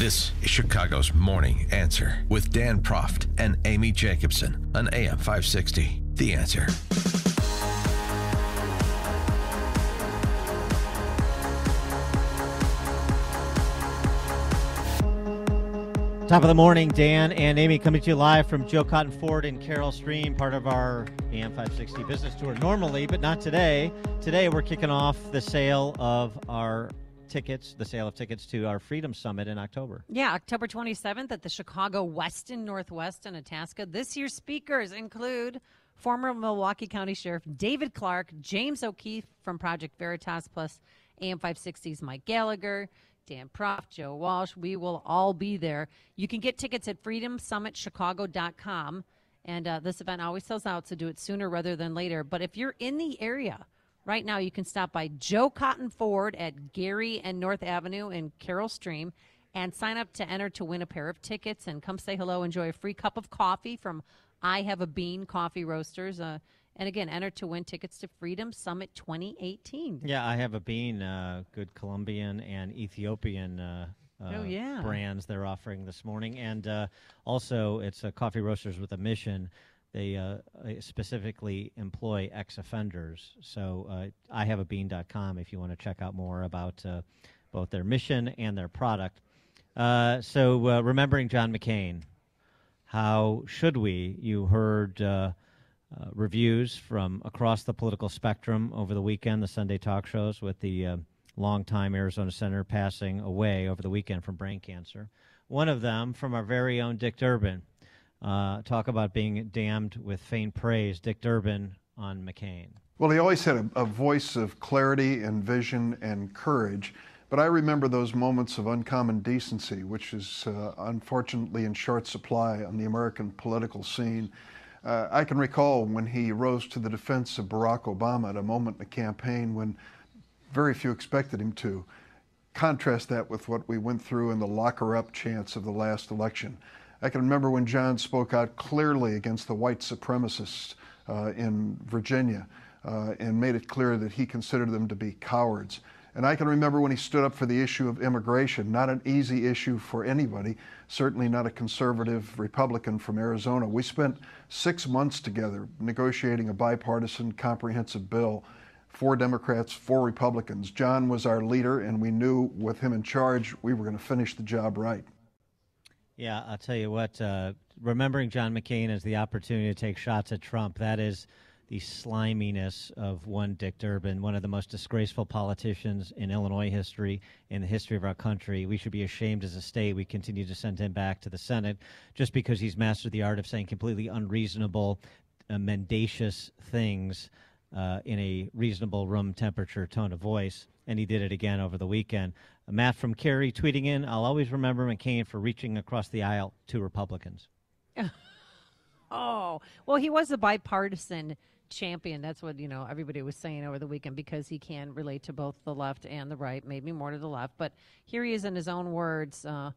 This is Chicago's Morning Answer with Dan Proft and Amy Jacobson on AM 560. The Answer. Top of the morning, Dan and Amy coming to you live from Joe Cotton Ford and Carol Stream, part of our AM 560 business tour normally, but not today. Today we're kicking off the sale of our tickets, the sale of tickets to our Freedom Summit in October. Yeah, October 27th at the Chicago Westin Northwest in Itasca. This year's speakers include former Milwaukee County Sheriff David Clarke, James O'Keefe from Project Veritas, plus AM 560's Mike Gallagher. Dan Proft, Joe Walsh. We will all be there. You can get tickets at freedomsummitchicago.com. And uh, this event always sells out, so do it sooner rather than later. But if you're in the area right now, you can stop by Joe Cotton Ford at Gary and North Avenue in Carol Stream and sign up to enter to win a pair of tickets and come say hello. Enjoy a free cup of coffee from I Have a Bean Coffee Roasters. Uh, and again, enter to win tickets to Freedom Summit 2018. Yeah, I have a bean, uh, good Colombian and Ethiopian. Uh, uh, Oh, yeah. brands they're offering this morning, and uh, also it's a coffee roasters with a mission. They uh, specifically employ ex-offenders. So uh, I have a bean.com if you want to check out more about uh, both their mission and their product. Uh, so uh, remembering John McCain, how should we? You heard uh, uh, reviews from across the political spectrum over the weekend, the Sunday talk shows with the uh, longtime Arizona senator passing away over the weekend from brain cancer. One of them from our very own Dick Durbin. Uh, talk about being damned with faint praise. Dick Durbin on McCain. Well, he always had a, a voice of clarity and vision and courage. But I remember those moments of uncommon decency, which is uh, unfortunately in short supply on the American political scene. Uh, I can recall when he rose to the defense of Barack Obama at a moment in the campaign when very few expected him to. Contrast that with what we went through in the locker up chants of the last election. I can remember when John spoke out clearly against the white supremacists uh, in Virginia uh, and made it clear that he considered them to be cowards. And I can remember when he stood up for the issue of immigration, not an easy issue for anybody, certainly not a conservative Republican from Arizona. We spent six months together negotiating a bipartisan comprehensive bill. Four Democrats, four Republicans. John was our leader, and we knew with him in charge, we were going to finish the job right. Yeah, I'll tell you what, uh, remembering John McCain as the opportunity to take shots at Trump, that is the sliminess of one Dick Durbin, one of the most disgraceful politicians in Illinois history, in the history of our country. We should be ashamed as a state. We continue to send him back to the Senate just because he's mastered the art of saying completely unreasonable, uh, mendacious things uh, in a reasonable room temperature tone of voice. And he did it again over the weekend. Matt from Kerry tweeting in, I'll always remember McCain for reaching across the aisle to Republicans. Oh, well, he was a bipartisan champion. That's what, you know, everybody was saying over the weekend because he can relate to both the left and the right, maybe more to the left. But here he is in his own words. Uh,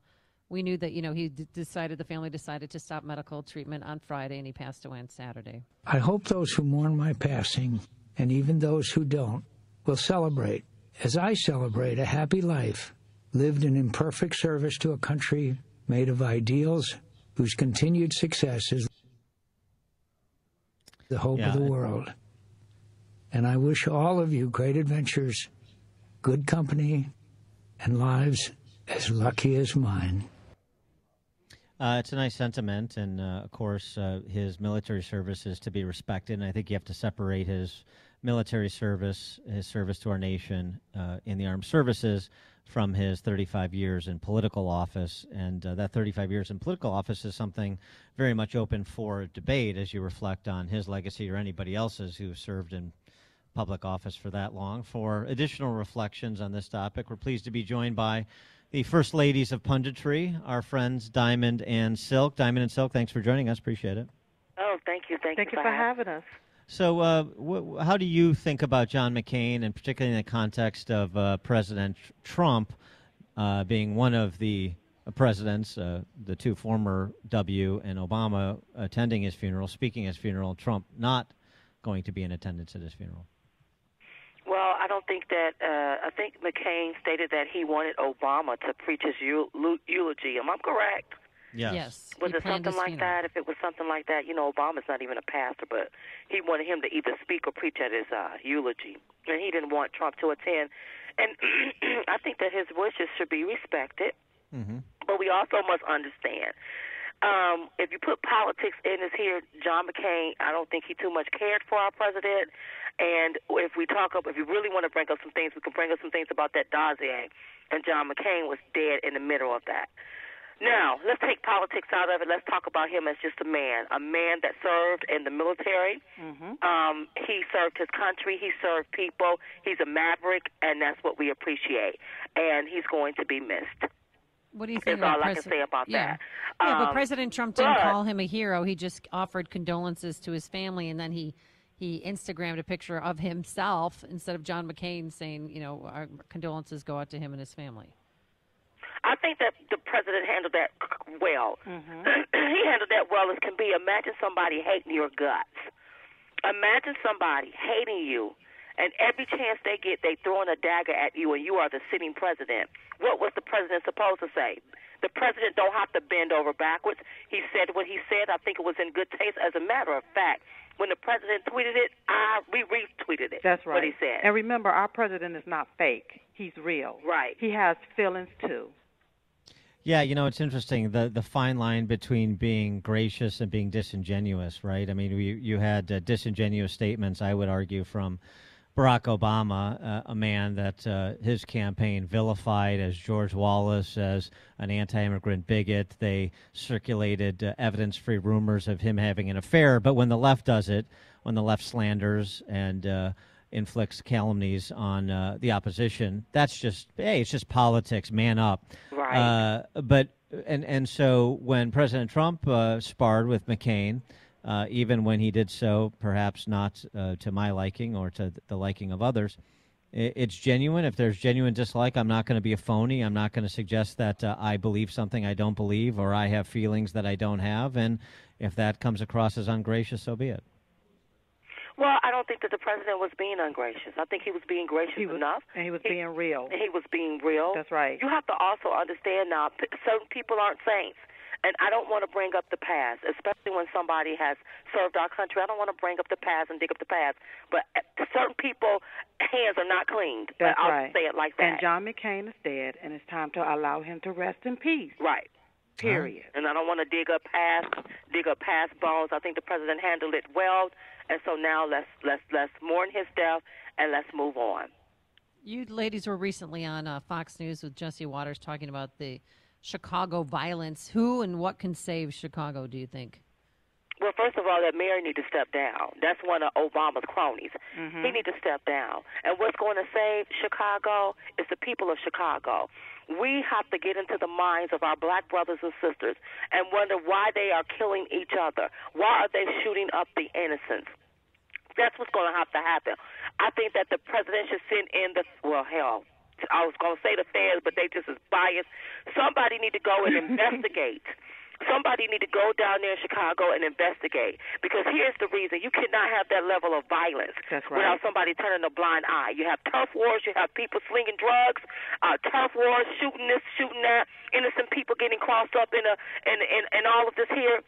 we knew that, you know, he d- decided, the family decided to stop medical treatment on Friday and he passed away on Saturday. I hope those who mourn my passing, and even those who don't, will celebrate, as I celebrate, a happy life lived in imperfect service to a country made of ideals whose continued success is the hope Yeah, of the world. And I wish all of you great adventures, good company, and lives as lucky as mine. Uh, it's a nice sentiment, and uh, of course, uh, his military service is to be respected. And I think you have to separate his military service, his service to our nation uh, in the armed services, from his 35 years in political office. And uh, that 35 years in political office is something very much open for debate as you reflect on his legacy or anybody else's who served in public office for that long. For additional reflections on this topic, we're pleased to be joined by the first ladies of punditry, our friends Diamond and Silk. Diamond and Silk, thanks for joining us. Appreciate it. Oh, thank you. Thank, Thank you for for having having us. So, uh, wh- how do you think about John McCain, and particularly in the context of uh, President Trump uh, being one of the presidents, uh, the two former W and Obama attending his funeral, speaking at his funeral, Trump not going to be in attendance at his funeral? Well, I don't think that. Uh, I think McCain stated that he wanted Obama to preach his eulogy. Am I correct? Yes. Yes. Was he it something like funeral. that? If it was something like that, you know, Obama's not even a pastor, but he wanted him to either speak or preach at his uh, eulogy, and he didn't want Trump to attend. And I think that his wishes should be respected, Mm-hmm. but we also must understand. Um, if you put politics in this here, John McCain, I don't think he too much cared for our president. And if we talk up, if you really want to bring up some things, we can bring up some things about that dossier. And John McCain was dead in the middle of that. Now, let's take politics out of it. Let's talk about him as just a man, a man that served in the military. Mm-hmm. Um, he served his country. He served people. He's a maverick, and that's what we appreciate. And he's going to be missed. What do you think That's all about I can say about yeah. that. Yeah, but Um, President Trump didn't but- call him a hero. He just offered condolences to his family, and then he he Instagrammed a picture of himself instead of John McCain saying, you know, our condolences go out to him and his family. I think that the president handled that well. Mm-hmm. he handled that well as can be. Imagine somebody hating your guts. Imagine somebody hating you, and every chance they get, they throwing a dagger at you, and you are the sitting president. What was the president supposed to say? The president don't have to bend over backwards. He said what he said. I think it was in good taste. As a matter of fact, when the president tweeted it, I we retweeted it. That's right. What he said. And remember, our president is not fake. He's real. Right. He has feelings too. Yeah, you know, it's interesting the the fine line between being gracious and being disingenuous, right? I mean, you you had uh, disingenuous statements, I would argue, from Barack Obama, uh, a man that uh, his campaign vilified as George Wallace, as an anti-immigrant bigot. They circulated uh, evidence-free rumors of him having an affair. But when the left does it, when the left slanders and uh, inflicts calumnies on uh, the opposition, that's just hey, it's just politics. Man up. Right. Uh, but and and so when President Trump uh, sparred with McCain, uh, even when he did so, perhaps not uh, to my liking or to the liking of others, it's genuine. If there's genuine dislike, I'm not going to be a phony. I'm not going to suggest that uh, I believe something I don't believe or I have feelings that I don't have. And if that comes across as ungracious, so be it. Well, I don't think that the president was being ungracious. I think he was being gracious He was, enough. and he was He- being real. And he was being real. That's right. You have to also understand now, p- certain people aren't saints. And I don't want to bring up the past, especially when somebody has served our country. I don't want to bring up the past and dig up the past. But uh, certain people, hands are not cleaned. That's I'll right. say it like that. And John McCain is dead, and it's time to allow him to rest in peace. right. Period. And I don't want to dig up past, dig up past bones. I think the president handled it well. And so now let's let's let's mourn his death and let's move on. You ladies were recently on uh, Fox News with Jesse Watters talking about the Chicago violence. Who and what can save Chicago? Do you think? Well, first of all, that mayor need to step down. That's one of Obama's cronies. Mm-hmm. He need to step down. And what's going to save Chicago is the people of Chicago. We have to get into the minds of our black brothers and sisters and wonder why they are killing each other. Why are they shooting up the innocents? That's what's going to have to happen. I think that the president should send in the well, hell, I was going to say the feds, but they just as biased. Somebody need to go and investigate. Somebody need to go down there in Chicago and investigate. Because here's the reason: you cannot have that level of violence right. without somebody turning a blind eye. You have turf wars. You have people slinging drugs, uh, turf wars, shooting this, shooting that, innocent people getting crossed up in a in in, in all of this here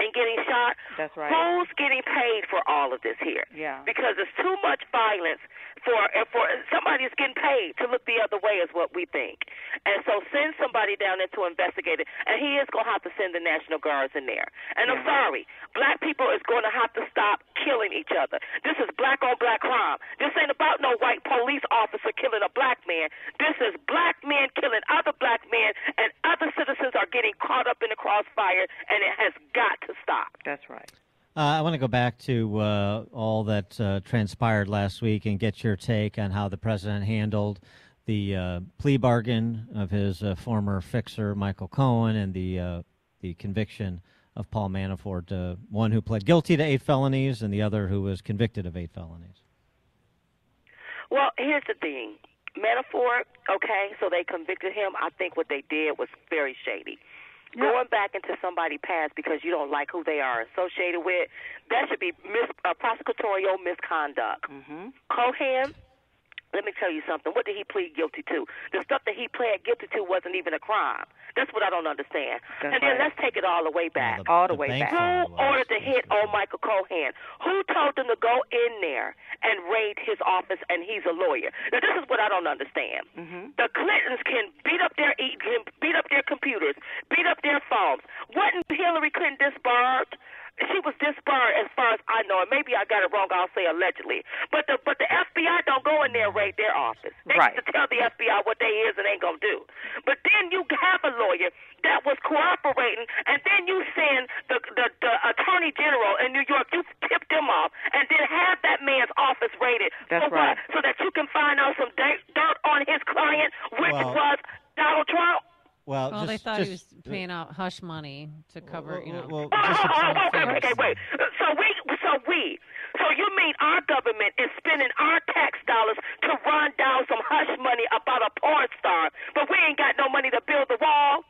and getting shot. That's right. Who's getting paid for all of this here? Yeah. Because there's too much violence for for somebody is getting paid to look the other way is what we think. And so send somebody down there to investigate it. And he is gonna have to send the National Guards in there. And I'm sorry, black people is gonna have to stop killing each other. This is black on black crime. This ain't about no white police officer killing a black man. This is black men killing other black men and other citizens are getting caught up in the crossfire and it has got to stop. That's right. Uh, I want to go back to uh, all that uh, transpired last week and get your take on how the president handled the uh, plea bargain of his uh, former fixer Michael Cohen and the uh, the conviction of Paul Manafort, uh, one who pled guilty to eight felonies and the other who was convicted of eight felonies. Well, here's the thing. Manafort, okay, so they convicted him. I think what they did was very shady. Going back into somebody's past because you don't like who they are associated with, that should be mis- uh, prosecutorial misconduct. Mm-hmm. Cohen, let me tell you something. What did he plead guilty to? The stuff that he pled guilty to wasn't even a crime. That's what I don't understand. That's and then right. let's take it all the way back. the- All the the way back. Who ordered to hit old Michael Cohen? Who told them to go in there and raid his office? And he's a lawyer. Now this is what I don't understand. Mhm. The Clintons can beat up their e- beat up their computers, beat up their phones. Wasn't Hillary Clinton disbarred? She was disbarred as far as I know. And maybe I got it wrong. I'll say allegedly. But the but the FBI don't go in there and raid their office. They Right. used to tell the FBI what they is and ain't gonna do. But then you have a lawyer that was cooperating, and then you send the the, the attorney general in New York. You tip them off, and then have that man's office raided. That's for right. What? So that you can find out some dirt, dirt on his client, which Well- was Donald Trump. Well, Well, just, they thought just, he was paying out hush money to cover, you know. Well, Oh, just oh, oh, a- wait, wait, wait, wait, wait. So we, so we, so you mean our government is spending our tax dollars to run down some hush money about a porn star, but we ain't got no money to build the wall?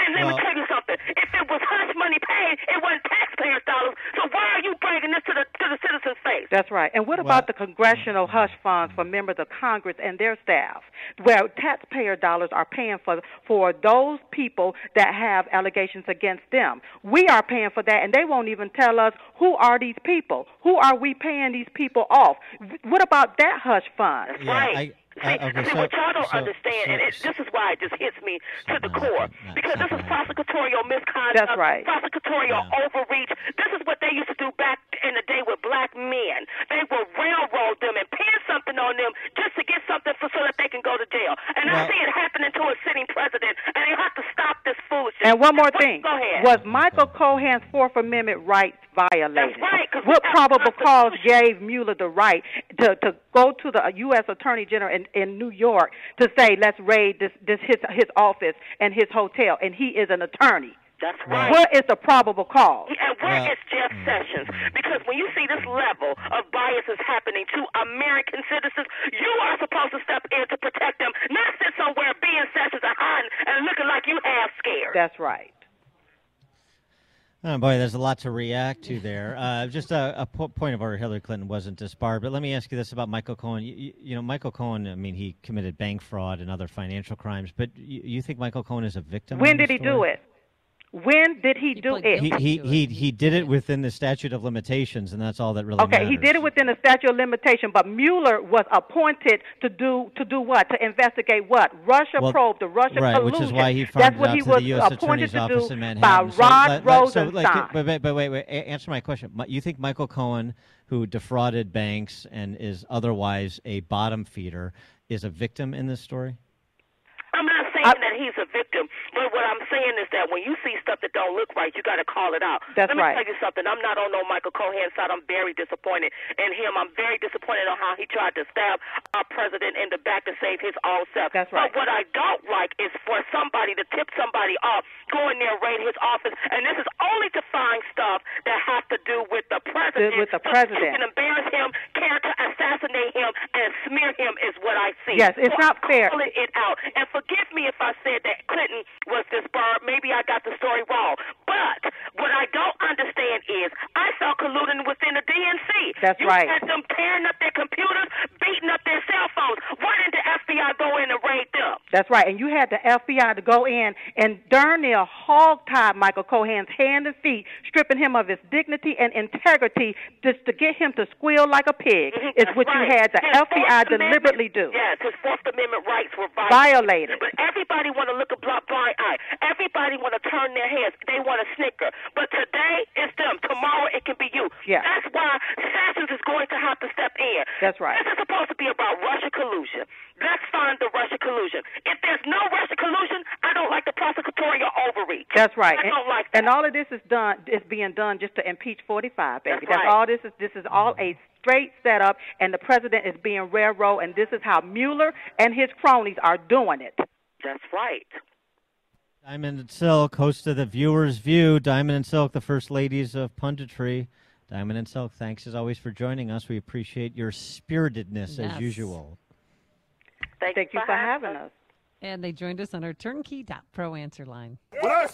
And let Well- me tell you something. If it was hush money paid, it wasn't taxpayers' dollars. So why are you bringing this to the to the citizens' face? That's right. And what Well- about the congressional mm-hmm. hush funds for members of Congress and their staff, where taxpayer dollars are paying for for those people that have allegations against them? We are paying for that, and they won't even tell us who are these people. Who are we paying these people off? What about that hush fund? That's Yeah, right. I- see, I- okay, see so- what y'all don't so- understand, and it, so- this is why it just hits me to the no, core. not- not- because not this is prosecutorial misconduct, That's right. prosecutorial Yeah. overreach. This is what they used to do back in the day with black men. They would railroad them and pin something on them just to get something for, so that they can go to jail. And I see it happening to a sitting president, and they have to stop this foolishness. And one more Wait, thing. Go ahead. Was Michael Cohen's Fourth Amendment rights violated? That's right, what probable cause gave Mueller the right to, to go to the uh, U.S. Attorney General in, in New York to say, let's raid this, this his, his office and his hotel, and he is an attorney? That's Well- right. What is the probable cause? And where Well- is Jeff Sessions? Because when you see this level of bias is happening to American citizens, you are supposed to step in to protect them, not sit somewhere being Sessions and hiding and looking like you half scared. That's right. Oh boy, there's a lot to react to there. Uh, just a, a po- point of order: Hillary Clinton wasn't disbarred. But let me ask you this about Michael Cohen. You, you, you know, Michael Cohen. I mean, he committed bank fraud and other financial crimes. But you, you think Michael Cohen is a victim? When did this he do it? When did he, He do it? He he, he he did it within the statute of limitations, and that's all that really Okay, he did it within the statute of limitation, but Mueller was appointed to do to do what? To investigate what? Russia Well, probe, the Russia right, collusion. which is why he That's what out he to was the U.S. appointed Attorney's to Office do in by Manhattan. So Rod let- let- so, like, but, but, but wait, wait, a- answer my question. You think Michael Cohen, who defrauded banks and is otherwise a bottom feeder, is a victim in this story? I'm not saying that he's a victim, but what I'm saying is that when you see stuff that don't look right, you got to call it out. That's Let me right. tell you something. I'm not on no Michael Cohen side. I'm very disappointed in him. I'm very disappointed on how he tried to stab our president in the back to save his own self. That's right. But what I don't like is for somebody to tip somebody off, go in there, raid his office, and this is only to find stuff that have to do with the president. With the president. can embarrass him, character assassinate him, and smear him is what I see. Yes, it's So not I'm fair. calling it out. And forgive if I said that Clinton was disbarred. Maybe I got the story wrong. But what I don't understand is I saw colluding within the DNC. That's you right. had them tearing up their computers, beating up their cell phones. Why didn't the FBI go in and raid them? That's right. And you had the FBI to go in and darn near hog tie Michael Cohen's hand and feet, stripping him of his dignity and integrity just to get him to squeal like a pig. Mhm, Is that's what right. you had the His FBI deliberately do. Yes, his Fourth Amendment rights were violated. Violated. But everybody want to look a bl- blind eye. Everybody want to turn their heads. They want to snicker. But today it's them. Tomorrow it can be you. Yeah. That's why Sessions is going to have to step in. That's right. This is supposed to be about Russia collusion. Let's find the Russia collusion. If there's no Russia collusion, I don't like the prosecutorial overreach. That's right. I And, don't like that. and all of this is done is being done just to impeach 45, baby. That's right. all this is. This is all a straight setup, and the president is being railroad, and this is how Mueller and his cronies are doing it. That's right. Diamond and Silk, host of the Viewer's View. Diamond and Silk, the first ladies of punditry. Diamond and Silk, thanks as always for joining us. We appreciate your spiritedness Yes. as usual. Thank, Thank you for having us. And they joined us on our turnkey.pro answer line. When I say